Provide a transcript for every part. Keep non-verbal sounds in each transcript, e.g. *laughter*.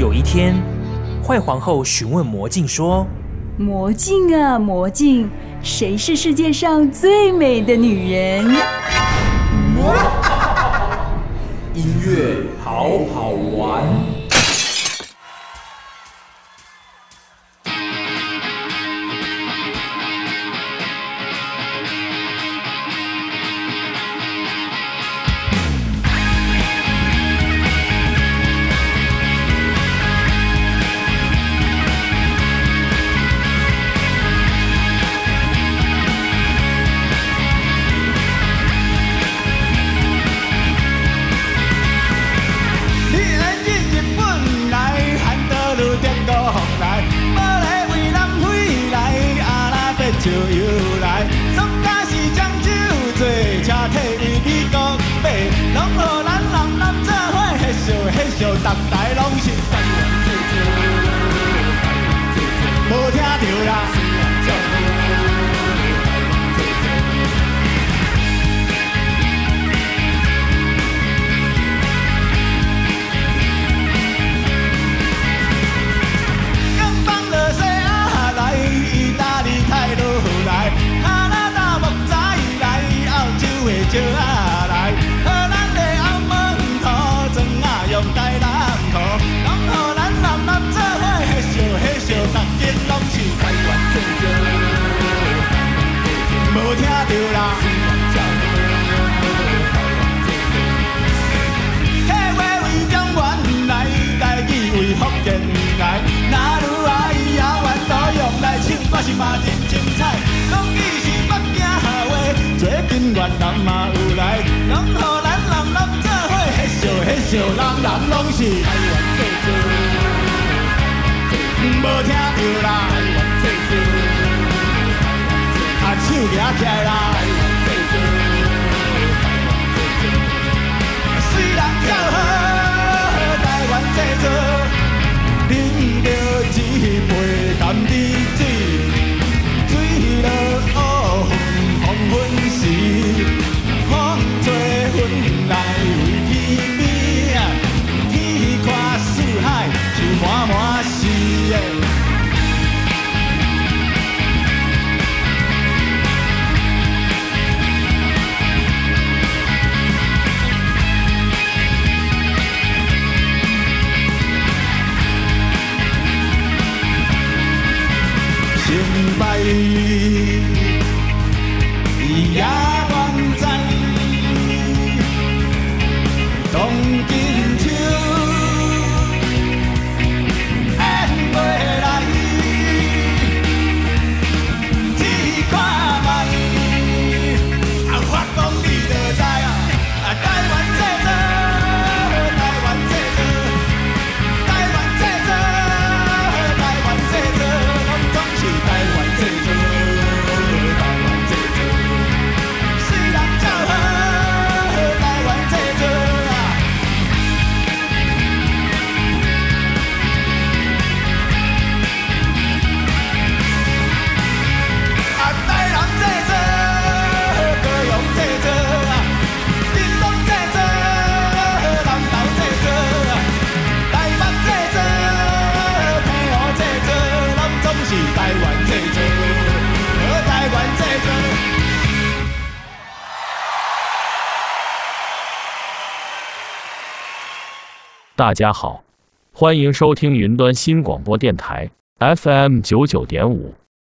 有一天，坏皇后询问魔镜说：“魔镜啊，魔镜，谁是世界上最美的女人？” *laughs* 音乐好好嘛真精彩，拢伊是北京校的，这金元人嘛有来，拢予咱人人做伙，嘿咻嘿咻，人人拢是台湾最主，无听着啦，台湾最主，啊手举起来啦，台湾最主，虽然较好，台湾最主，饮着一杯淡甜水。阮是乎？这阮。大家好，欢迎收听云端新广播电台 FM 九九点五，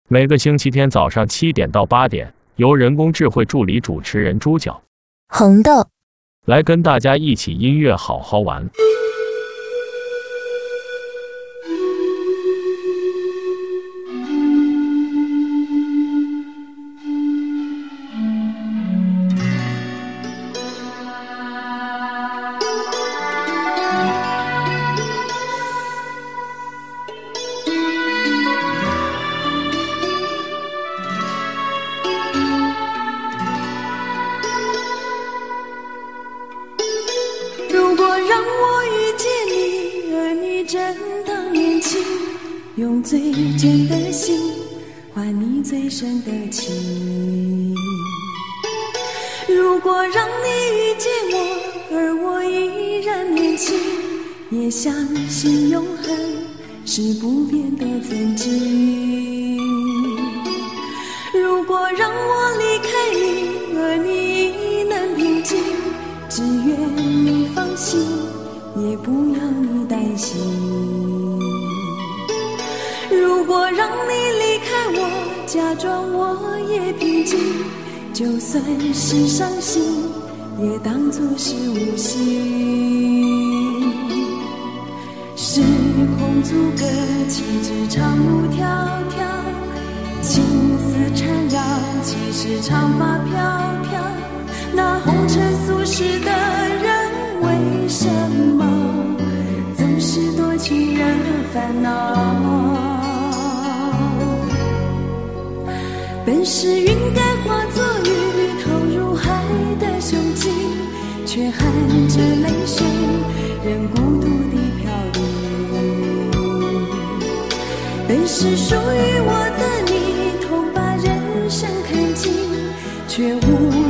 每个星期天早上七点到八点，由人工智慧助理主持人猪脚红豆来跟大家一起音乐好好玩。最真的心，换你最深的情如果让你遇见我，而我依然年轻，也相信永恒是不变的曾经。如果让我离开你，而你能平静，只愿你放心，也不要你担心。如果让你离开我，假装我也平静，就算是伤心，也当作是无心。时空阻隔，岂止长路迢迢，情丝缠绕，其实长发飘飘。那红尘俗世的人，为什么总是多情人烦恼？本是云该化作雨，投入海的胸襟，却含着泪水，任孤独的飘零。本是属于我的你，同把人生看尽，却无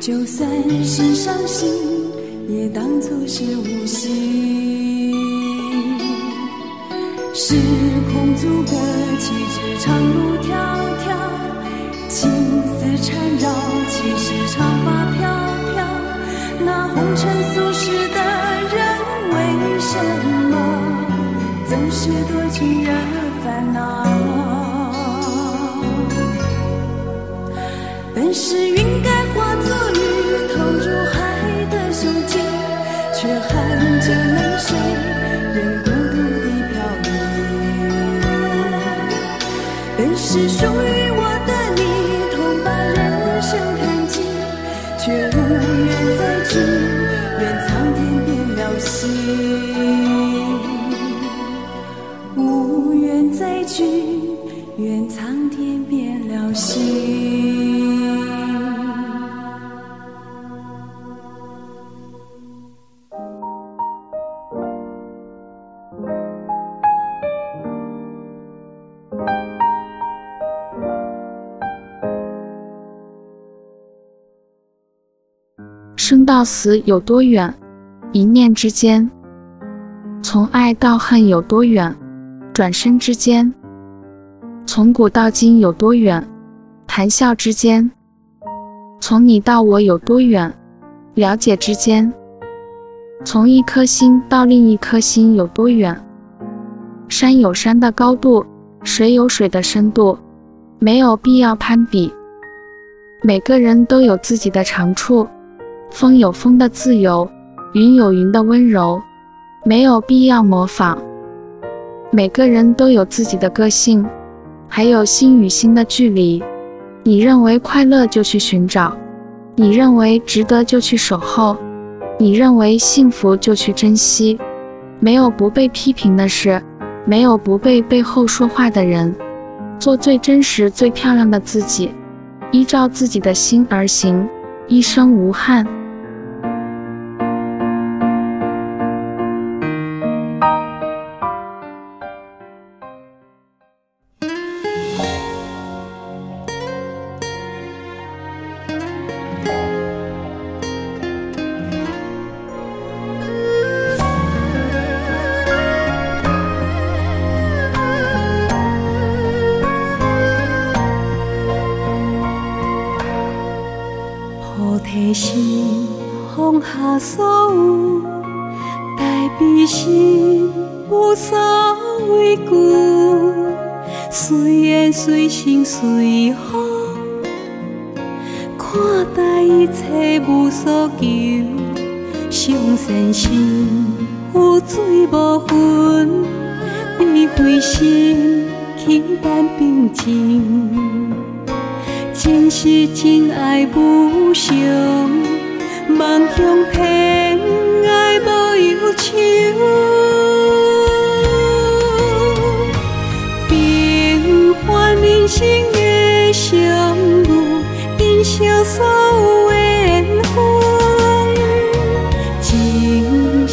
就算是伤心，也当作是无心。时空阻隔，岂止长路迢迢。情丝缠绕，其实长发飘飘。那红尘俗世的人，为什么总是多情惹烦恼？本是云该做鱼，投入海的胸襟，却含着泪水，任孤独的飘零。本是属于到死有多远？一念之间。从爱到恨有多远？转身之间。从古到今有多远？谈笑之间。从你到我有多远？了解之间。从一颗心到另一颗心有多远？山有山的高度，水有水的深度，没有必要攀比。每个人都有自己的长处。风有风的自由，云有云的温柔，没有必要模仿。每个人都有自己的个性，还有心与心的距离。你认为快乐就去寻找，你认为值得就去守候，你认为幸福就去珍惜。没有不被批评的事，没有不被背后说话的人。做最真实、最漂亮的自己，依照自己的心而行，一生无憾。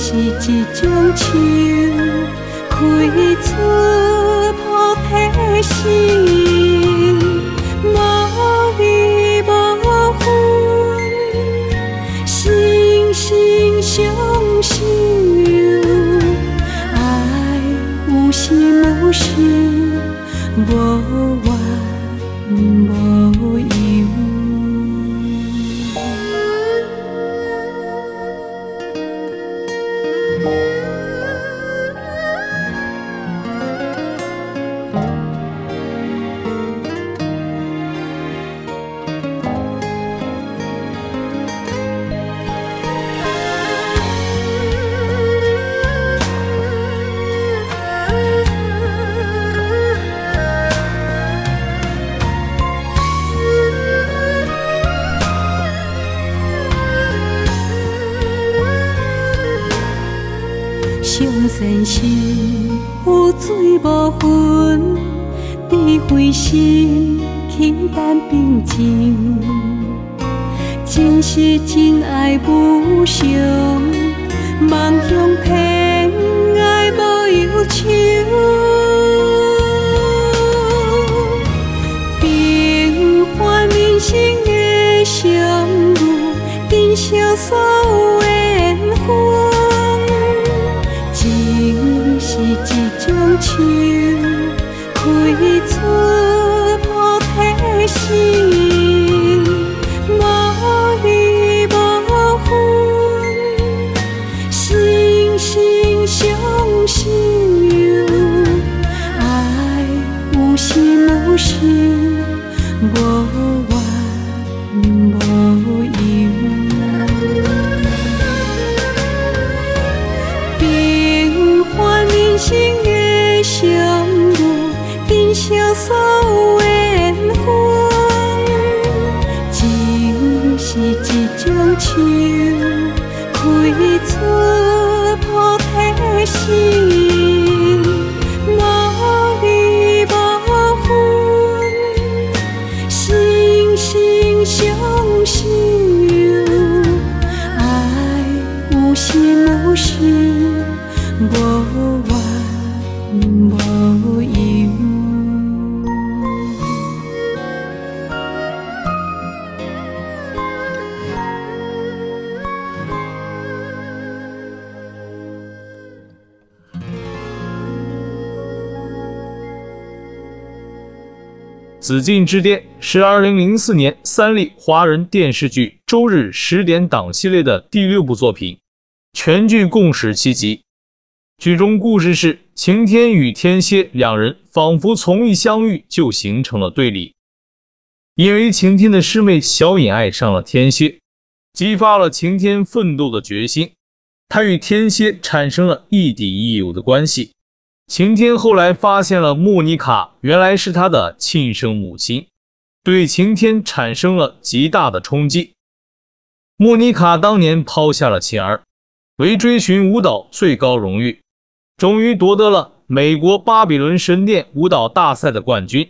是一种树，开出菩提心，紫禁之巅》是二零零四年三立华人电视剧周日十点档系列的第六部作品，全剧共十七集。剧中故事是晴天与天蝎两人仿佛从一相遇就形成了对立，因为晴天的师妹小颖爱上了天蝎，激发了晴天奋斗的决心。他与天蝎产生了亦敌亦友的关系。晴天后来发现了莫妮卡原来是他的亲生母亲，对晴天产生了极大的冲击。莫妮卡当年抛下了妻儿，为追寻舞蹈最高荣誉，终于夺得了美国巴比伦神殿舞蹈大赛的冠军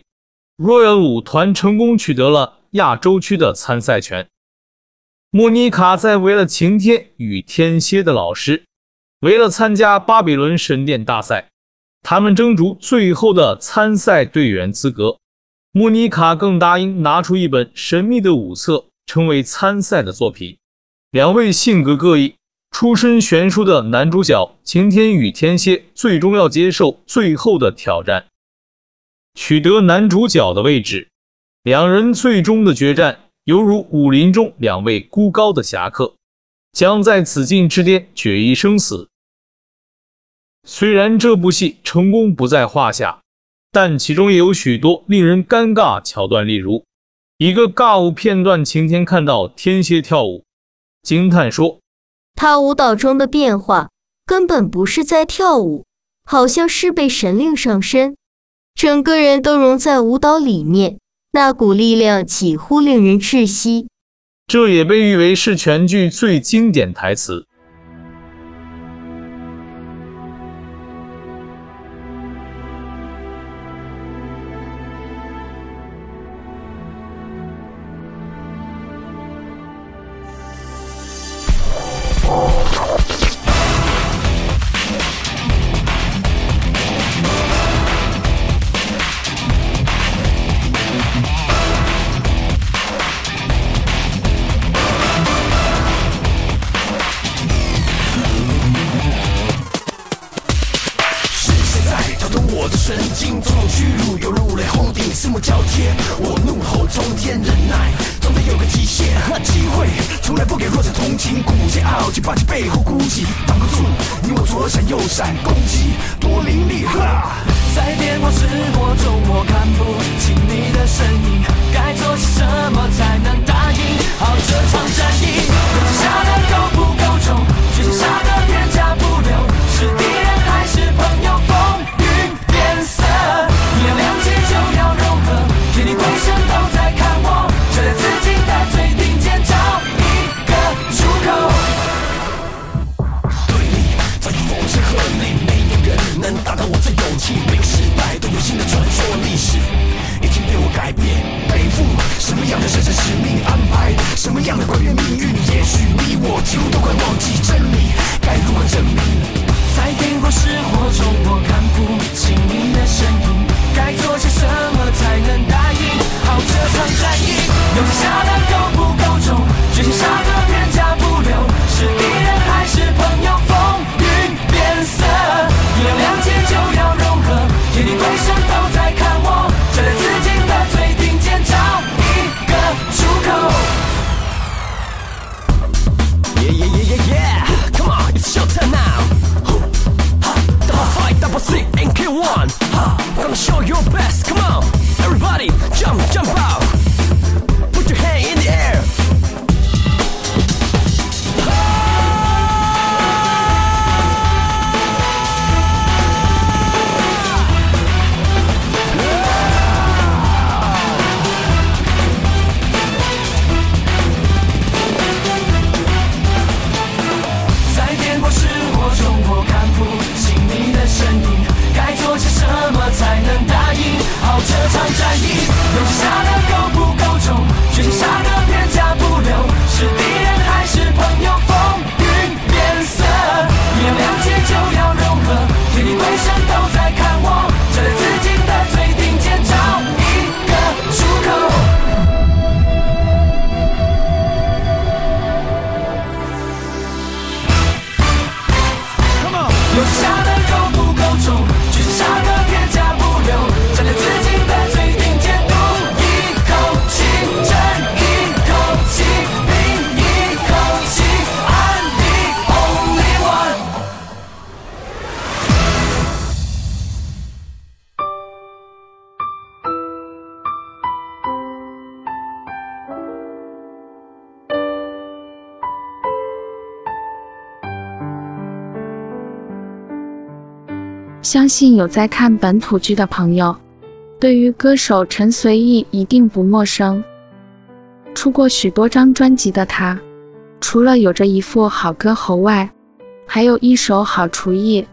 ，Royal 舞团成功取得了亚洲区的参赛权。莫妮卡在为了晴天与天蝎的老师，为了参加巴比伦神殿大赛。他们争逐最后的参赛队员资格，莫妮卡更答应拿出一本神秘的舞册，成为参赛的作品。两位性格各异、出身悬殊的男主角晴天与天蝎，最终要接受最后的挑战，取得男主角的位置。两人最终的决战，犹如武林中两位孤高的侠客，将在此境之巅决一生死。虽然这部戏成功不在话下，但其中也有许多令人尴尬桥段，例如一个尬舞片段，晴天看到天蝎跳舞，惊叹说：“他舞蹈中的变化根本不是在跳舞，好像是被神令上身，整个人都融在舞蹈里面，那股力量几乎令人窒息。”这也被誉为是全剧最经典台词。交接，我怒吼冲天，忍耐总得有个极限。机会从来不给弱者同情，鼓起傲气霸气背后孤寂，挡不住你我左闪右闪攻击多凌厉。在电光石火中，我看不清你的身影，该做些什么才能打赢好这场战役？下的够不够重？最终杀。样的关于命运，也许你我几乎都快忘记真理，该如何证明？在电光石火中，我看不清你的身影，该做些什么才能打赢好这场战役？留下了。double C and K1 huh, Gonna show your best, come on. Everybody, jump, jump out. 相信有在看本土剧的朋友，对于歌手陈随意一定不陌生。出过许多张专辑的他，除了有着一副好歌喉外，还有一手好厨艺，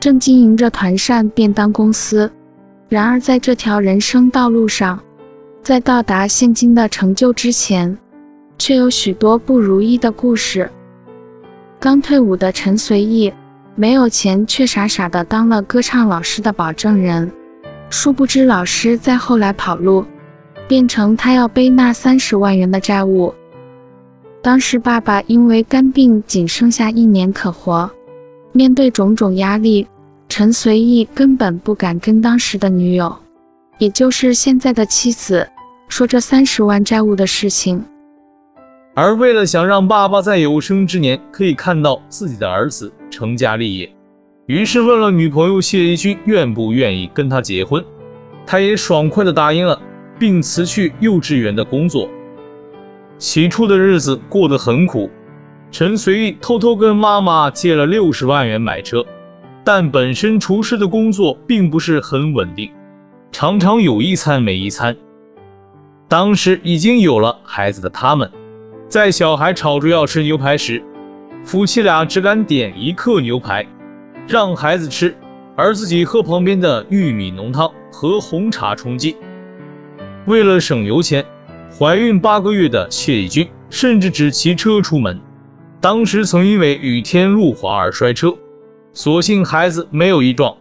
正经营着团扇便当公司。然而，在这条人生道路上，在到达现今的成就之前，却有许多不如意的故事。刚退伍的陈随意。没有钱，却傻傻的当了歌唱老师的保证人。殊不知，老师在后来跑路，变成他要背那三十万元的债务。当时爸爸因为肝病，仅剩下一年可活。面对种种压力，陈随意根本不敢跟当时的女友，也就是现在的妻子，说这三十万债务的事情。而为了想让爸爸在有生之年可以看到自己的儿子成家立业，于是问了女朋友谢一君愿不愿意跟他结婚，他也爽快地答应了，并辞去幼稚园的工作。起初的日子过得很苦，陈随意偷偷跟妈妈借了六十万元买车，但本身厨师的工作并不是很稳定，常常有一餐没一餐。当时已经有了孩子的他们，在小孩吵着要吃牛排时，夫妻俩只敢点一客牛排，让孩子吃，而自己喝旁边的玉米浓汤和红茶充饥。为了省油钱。怀孕八个月的谢丽君甚至只骑车出门，当时曾因为雨天路滑而摔车，所幸孩子没有一状。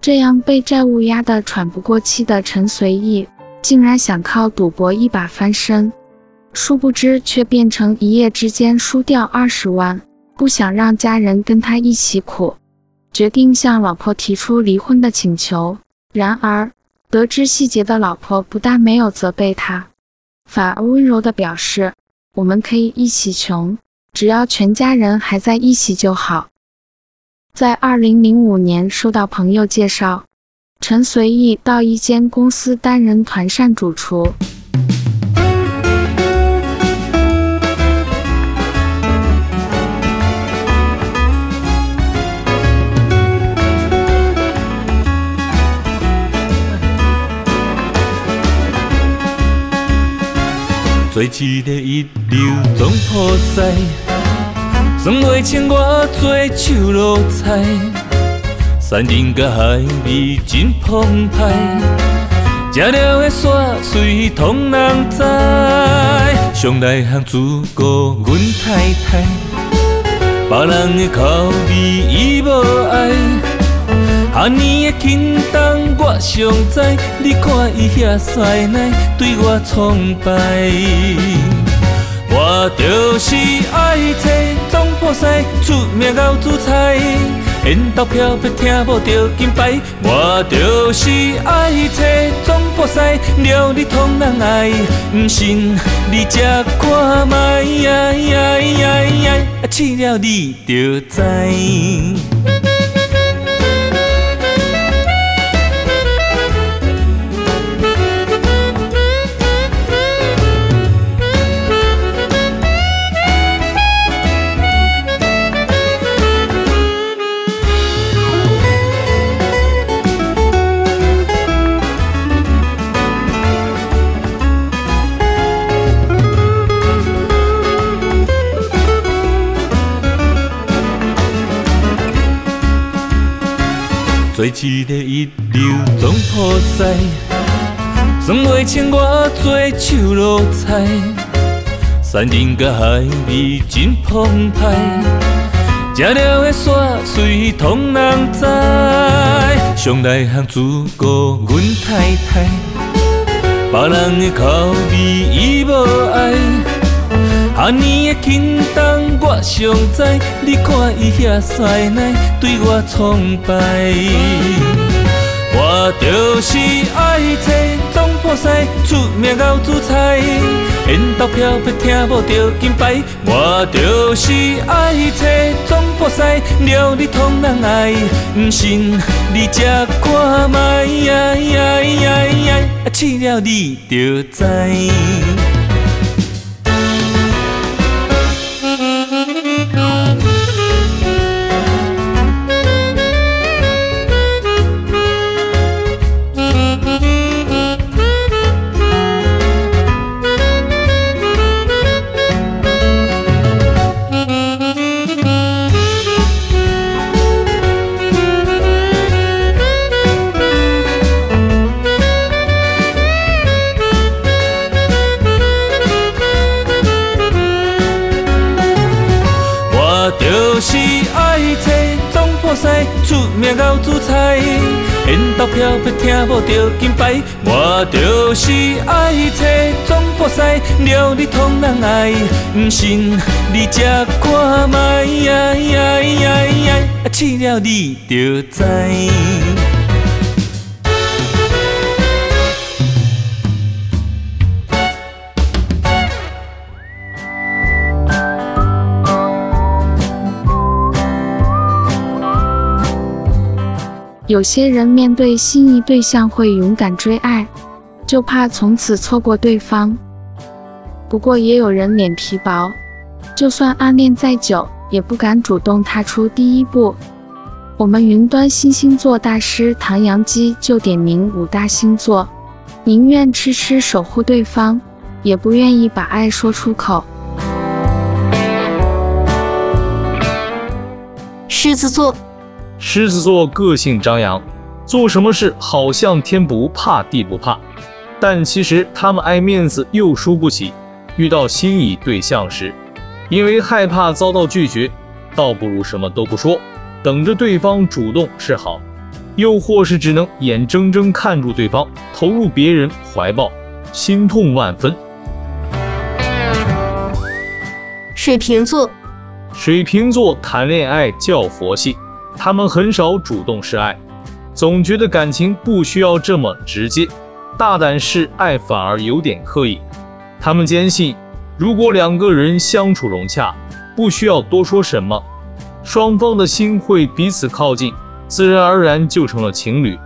这样被债务压得喘不过气的陈随意，竟然想靠赌博一把翻身，殊不知却变成一夜之间输掉二十万，不想让家人跟他一起苦，决定向老婆提出离婚的请求。然而得知细节的老婆不但没有责备他。反而温柔地表示：“我们可以一起穷，只要全家人还在一起就好。”在二零零五年，收到朋友介绍，陈随意到一间公司担任团膳主厨。做一个一流总铺师，算袂清我做手路菜，山珍甲海味真澎湃，食了的煞水通人知，上内行主顾阮太太，别人的口味伊无爱。阿年的轻重我尚知，你看伊遐帅奶对我崇拜。我就是爱找总铺师，出名熬煮菜，缘投漂白听无着金牌。我就是爱找总铺师，料理通人爱，毋信你食看觅，试了你就知。做一个一流总铺师，算袂清我做手路菜，山珍甲海味真澎湃，食了的煞水通人知，上内行主顾阮太太，别人的口味伊无爱。阿年的轻重我尚知，你看伊遐帅奶对我崇拜。我就是爱找总铺师，出名熬煮菜，缘投漂白听无着金牌。我就是爱找总铺师，料你通人爱，毋信你食看觅，试了你就知。飘飘不听无着金牌，我就是爱找总播西撩你通人爱，不信你吃看卖啊啊啊啊！试了你就知。有些人面对心仪对象会勇敢追爱，就怕从此错过对方。不过也有人脸皮薄，就算暗恋再久，也不敢主动踏出第一步。我们云端新星座大师唐阳基就点名五大星座，宁愿痴痴守护对方，也不愿意把爱说出口。狮子座。狮子座个性张扬，做什么事好像天不怕地不怕，但其实他们爱面子又输不起。遇到心仪对象时，因为害怕遭到拒绝，倒不如什么都不说，等着对方主动示好，又或是只能眼睁睁看住对方投入别人怀抱，心痛万分。水瓶座，水瓶座谈恋爱较佛系。他们很少主动示爱，总觉得感情不需要这么直接，大胆示爱反而有点刻意。他们坚信，如果两个人相处融洽，不需要多说什么，双方的心会彼此靠近，自然而然就成了情侣。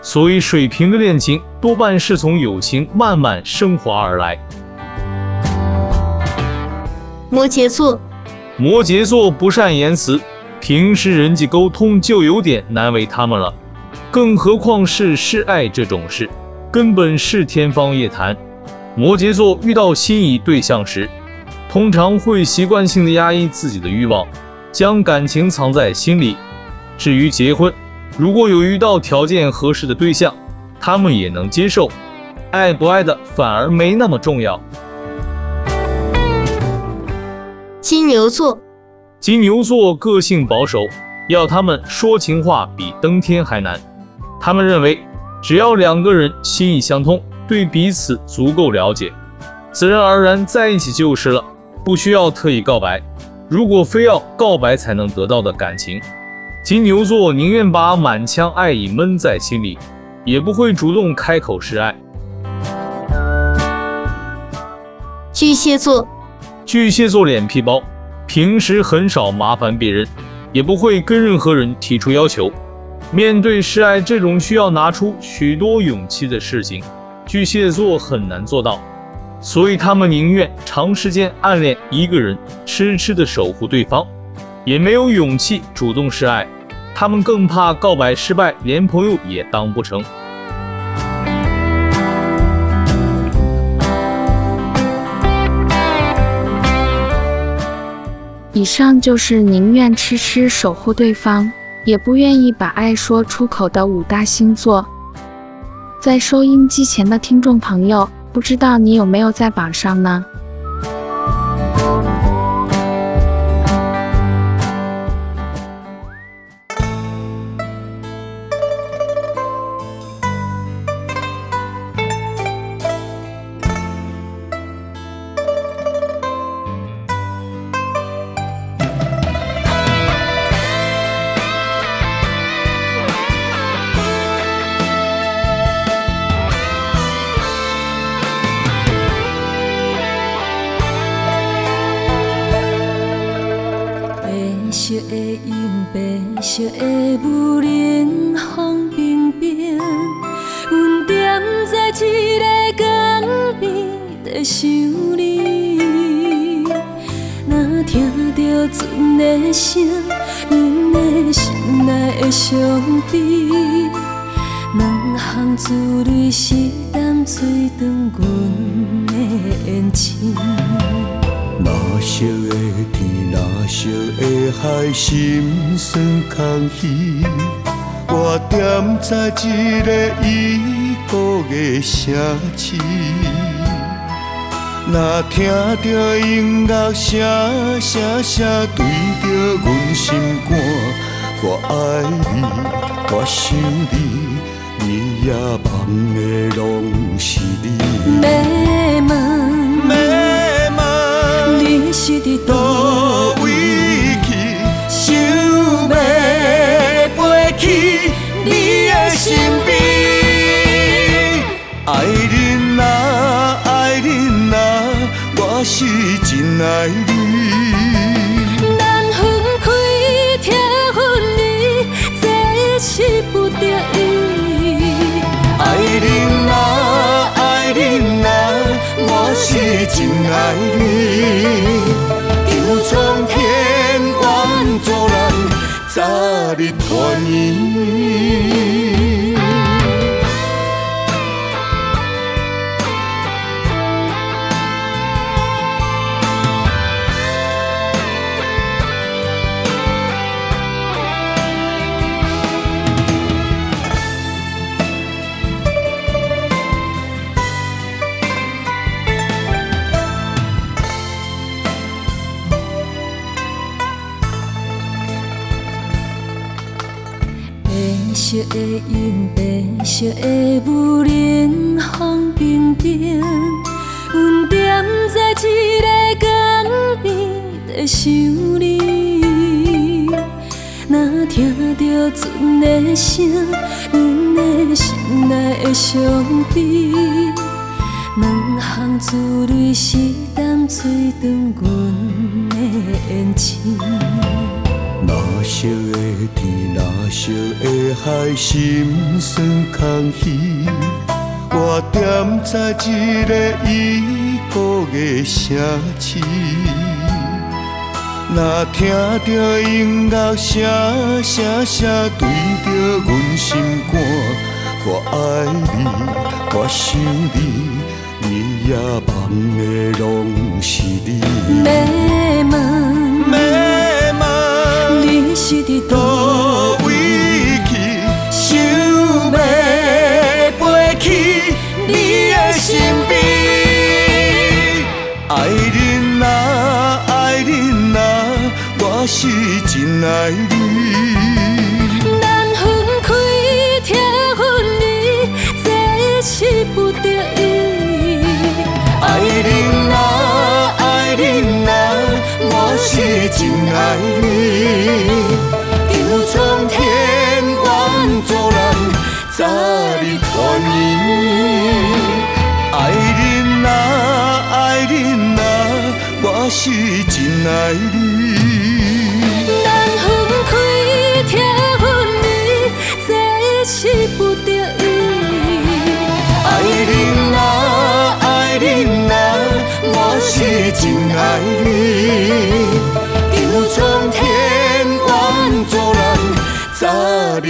所以，水瓶的恋情多半是从友情慢慢升华而来。摩羯座，摩羯座不善言辞。平时人际沟通就有点难为他们了，更何况是示爱这种事，根本是天方夜谭。摩羯座遇到心仪对象时，通常会习惯性的压抑自己的欲望，将感情藏在心里。至于结婚，如果有遇到条件合适的对象，他们也能接受，爱不爱的反而没那么重要。金牛座。金牛座个性保守，要他们说情话比登天还难。他们认为，只要两个人心意相通，对彼此足够了解，自然而然在一起就是了，不需要特意告白。如果非要告白才能得到的感情，金牛座宁愿把满腔爱意闷在心里，也不会主动开口示爱。巨蟹座，巨蟹座脸皮薄。平时很少麻烦别人，也不会跟任何人提出要求。面对示爱这种需要拿出许多勇气的事情，巨蟹座很难做到，所以他们宁愿长时间暗恋一个人，痴痴的守护对方，也没有勇气主动示爱。他们更怕告白失败，连朋友也当不成。以上就是宁愿痴痴守护对方，也不愿意把爱说出口的五大星座。在收音机前的听众朋友，不知道你有没有在榜上呢？寂的雾冷风冰冰，阮踮在一个港边在想你。若听着船的声，阮的心内的伤悲。两行珠泪湿湿嘴唇，阮的眼睛。我点在一个异国的城市，若听到音乐声声声对着阮心肝，我爱你，我想你，日夜梦的拢是你。要问，要问，你是伫佗位？你的身边，爱人啊，爱人啊，我是真爱爱你。求苍天愿助人，早日团圆。心内会伤悲。两行珠泪是淡水断阮的缘情。蓝色的天，蓝色的海，心酸空虚。我踮在一个异国的城市，若听到音乐声声声对着阮心肝，我爱你，我想你，日夜梦的拢是你。要问，要问，你是伫佗位去？想要飞去你的身边。爱人啊，爱人啊，我是真爱你。爱人，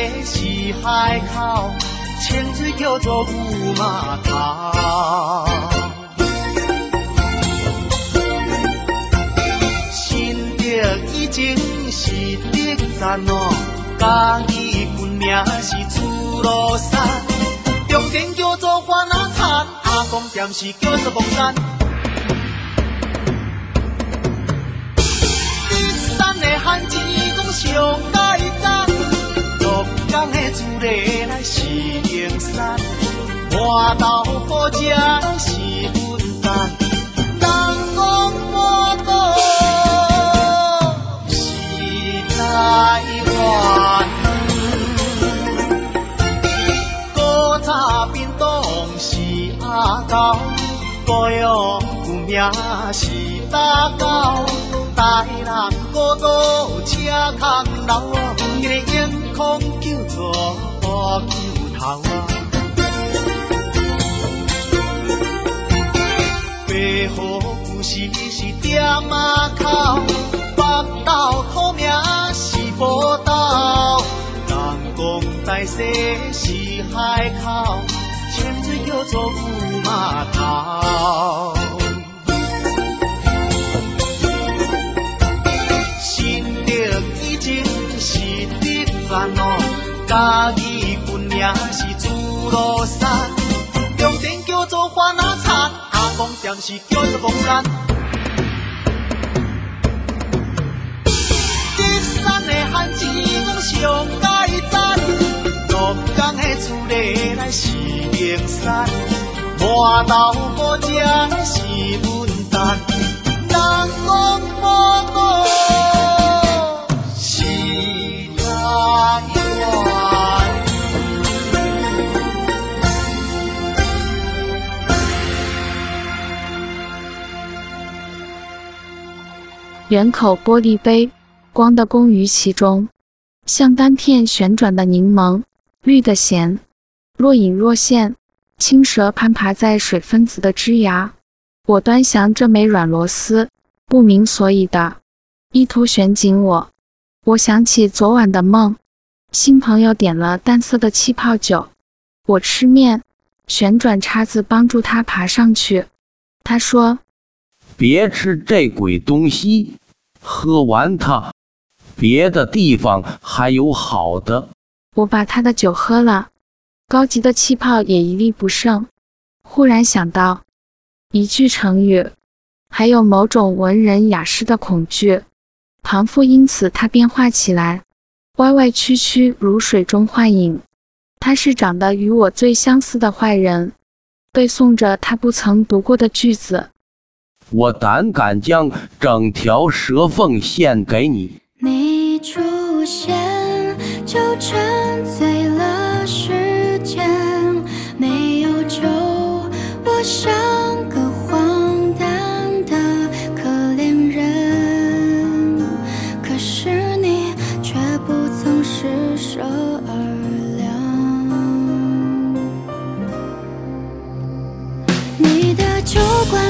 大势是海口，清水叫做牛马头。以前是德山哦，家己本名是出罗山，中间叫做番仔田，阿公店是叫做凤山。山的汉字讲上，鹿港的主力来是英山，麻豆埔只是文旦，人讲麻豆。台湾，古早屏东是阿狗，高雄古名是打狗，台南古道车空老，迄个英空叫做乌球头。背后故事是点仔口，北岛土名是宝岛，人讲大西是海口，潜水叫做富码头。山哦，嘉义本名是主罗山。中间叫做花那产，阿公店是叫做凤山。竹山的汉字我上解赞，鹿港的厝里来是灵山，磨豆磨浆是文旦，人讲无我圆口玻璃杯，光的供于其中，像单片旋转的柠檬，绿的咸，若隐若现。青蛇攀爬在水分子的枝芽，我端详这枚软螺丝，不明所以的，意图旋紧我。我想起昨晚的梦，新朋友点了淡色的气泡酒，我吃面，旋转叉子帮助他爬上去。他说：“别吃这鬼东西。”喝完它，别的地方还有好的。我把他的酒喝了，高级的气泡也一粒不剩。忽然想到一句成语，还有某种文人雅士的恐惧。庞父因此他变化起来，歪歪曲曲如水中幻影。他是长得与我最相似的坏人，背诵着他不曾读过的句子。我胆敢将整条蛇缝献给你。你出现就沉醉了时间，没有酒，我像个荒诞的可怜人。可是你却不曾施舍二两，你的酒馆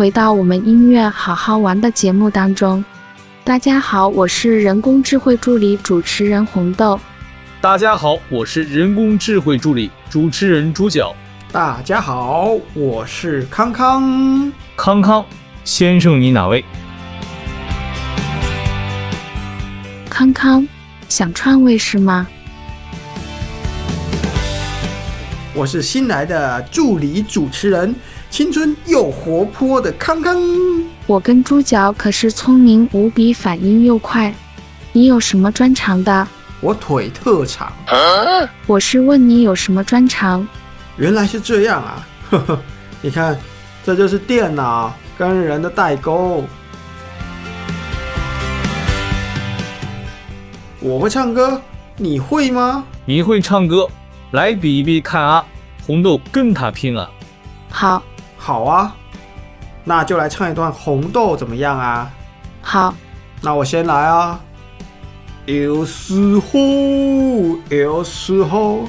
回到我们音乐好好玩的节目当中。大家好，我是人工智慧助理主持人红豆。大家好，我是人工智慧助理主持人猪脚。大家好，我是康康。康康先生，你哪位？康康，想串位是吗？我是新来的助理主持人，青春又活泼的康康。我跟猪脚可是聪明无比，反应又快。你有什么专长的？我腿特长。啊、我是问你有什么专长？原来是这样啊！呵呵，你看，这就是电脑跟人的代沟。我会唱歌，你会吗？你会唱歌，来比一比看啊！红豆跟他拼了。好，好啊，那就来唱一段红豆怎么样啊？好，那我先来啊。有时候，有时候，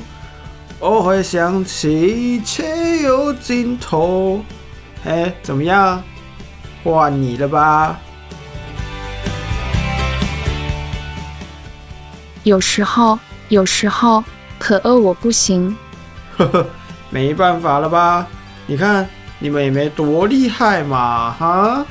我会想起一切有尽头。哎，怎么样？换你了吧？有时候，有时候，可饿我不行。呵呵，没办法了吧？你看，你们也没多厉害嘛，哈。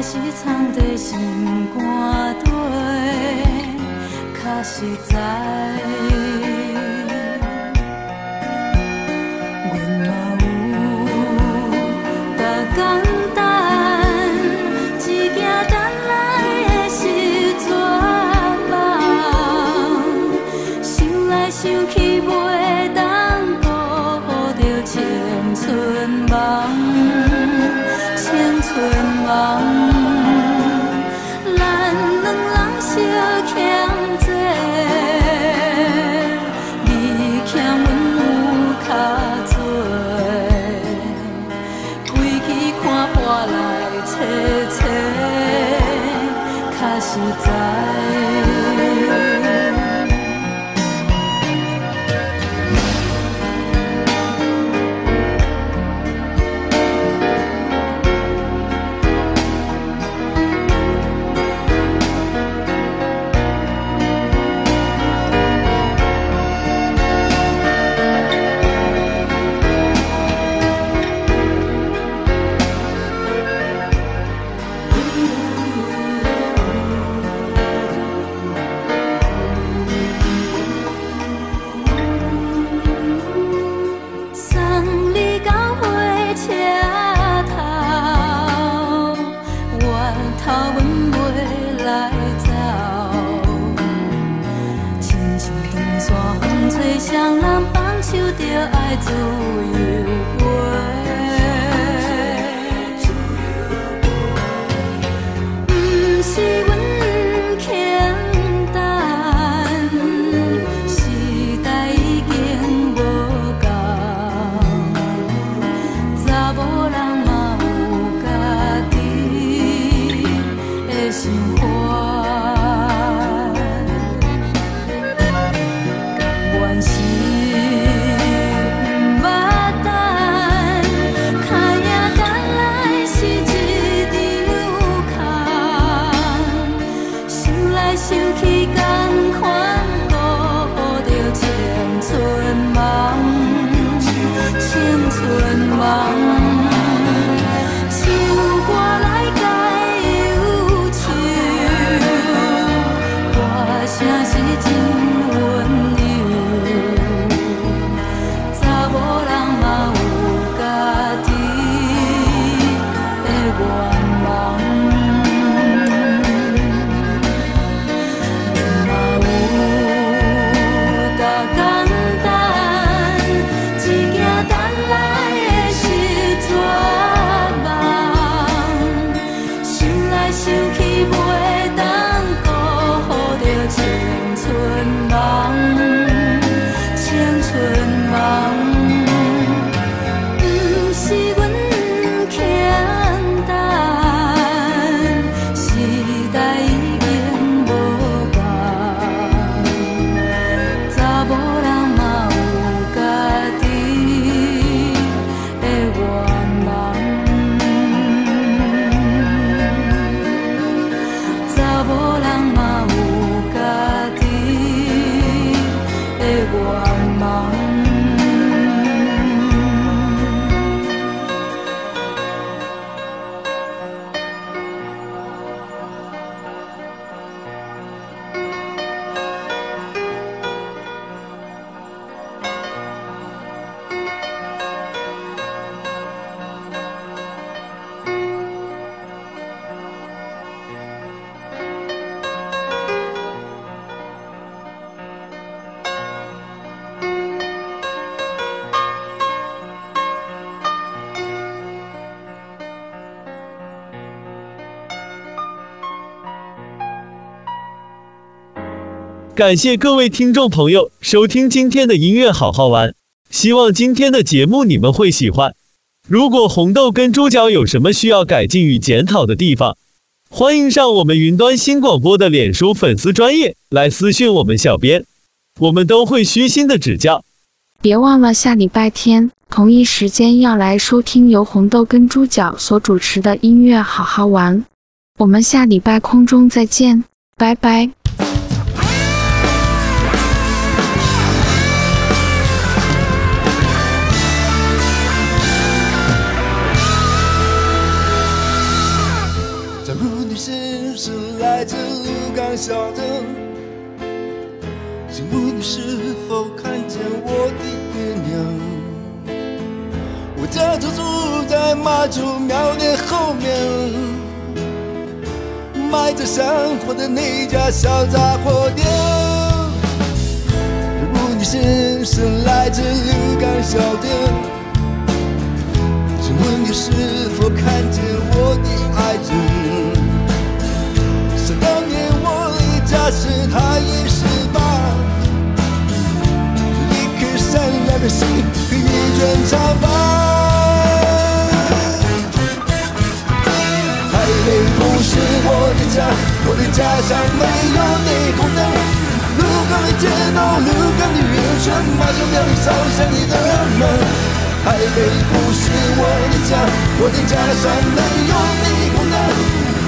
是藏在心肝底，确实在。在。感谢各位听众朋友收听今天的音乐好好玩，希望今天的节目你们会喜欢。如果红豆跟猪脚有什么需要改进与检讨的地方，欢迎上我们云端新广播的脸书粉丝专业来私讯我们小编，我们都会虚心的指教。别忘了下礼拜天同一时间要来收听由红豆跟猪脚所主持的音乐好好玩。我们下礼拜空中再见，拜拜。妈祖庙的后面，卖着香火的那家小杂货店。假如你是是来自鹿港小镇。请问你是否看见我的爱人？想当年我离家时，他已十八，一颗善良的心，和一卷长发。是我的家，我的家乡没有霓虹灯。鹿港的街道，鹿港的渔村，妈祖庙里烧香的人们。台北不是我的家，我的家乡没有霓虹灯。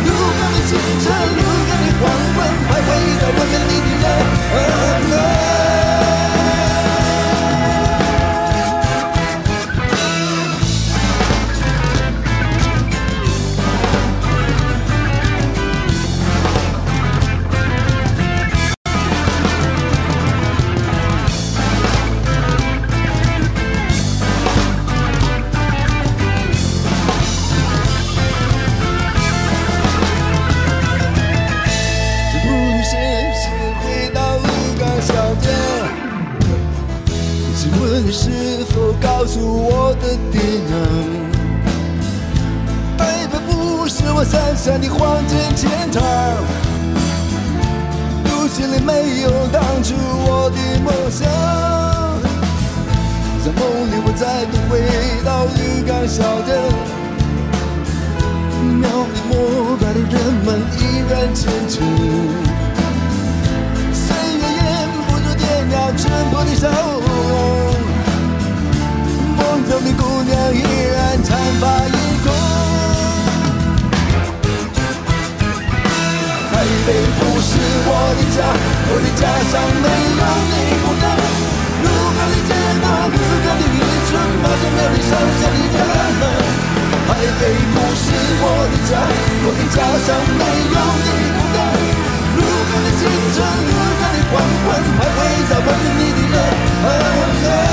鹿港的清晨，鹿港的黄昏，徘徊在我们的人小镇，庙里膜拜的人们依然虔诚，岁月掩不住爹娘淳朴的笑容。梦中的姑娘依然长发盈空。台北不是我的家，我的家乡没有霓虹灯。鹿港的街道，鹿港的渔村，妈祖庙里烧香的人。台北不是我的家，我的家乡没有霓虹灯。鹿港的清晨，鹿港的黄昏，徘徊在问你的人